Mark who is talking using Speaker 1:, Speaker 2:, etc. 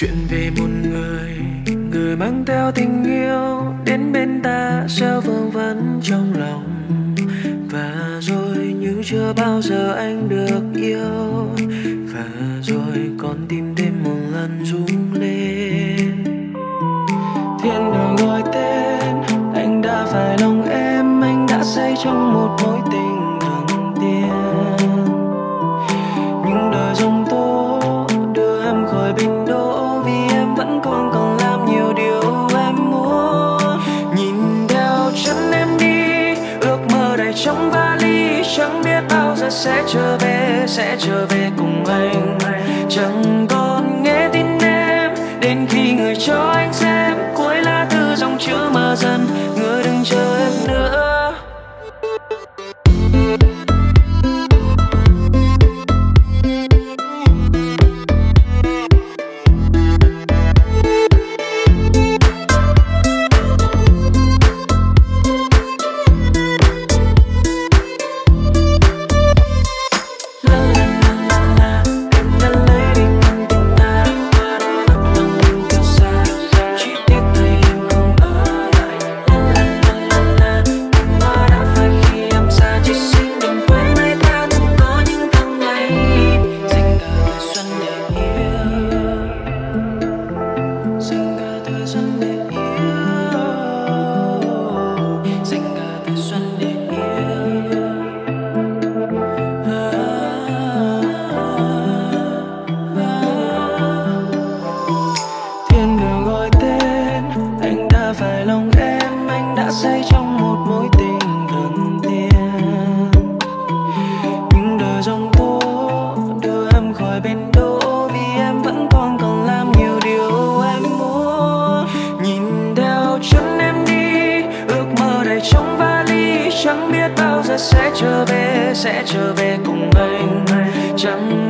Speaker 1: chuyện về một người mang theo tình yêu đến bên ta sẽ vương vấn trong lòng. Và rồi như chưa bao giờ anh được yêu. Và rồi con tim thêm một lần rung sẽ sẽ trở về, sẽ trở về cùng anh. Chẳng còn nghe tin em, đến khi người cho anh sẽ lòng em, anh đã say trong một mối tình thần tiên những đời dòng tố đưa em khỏi bên đó vì em vẫn còn cần làm nhiều điều em muốn. Nhìn theo chân em đi, ước mơ đầy trong vali, chẳng biết bao giờ sẽ trở về, sẽ trở về cùng anh. Chẳng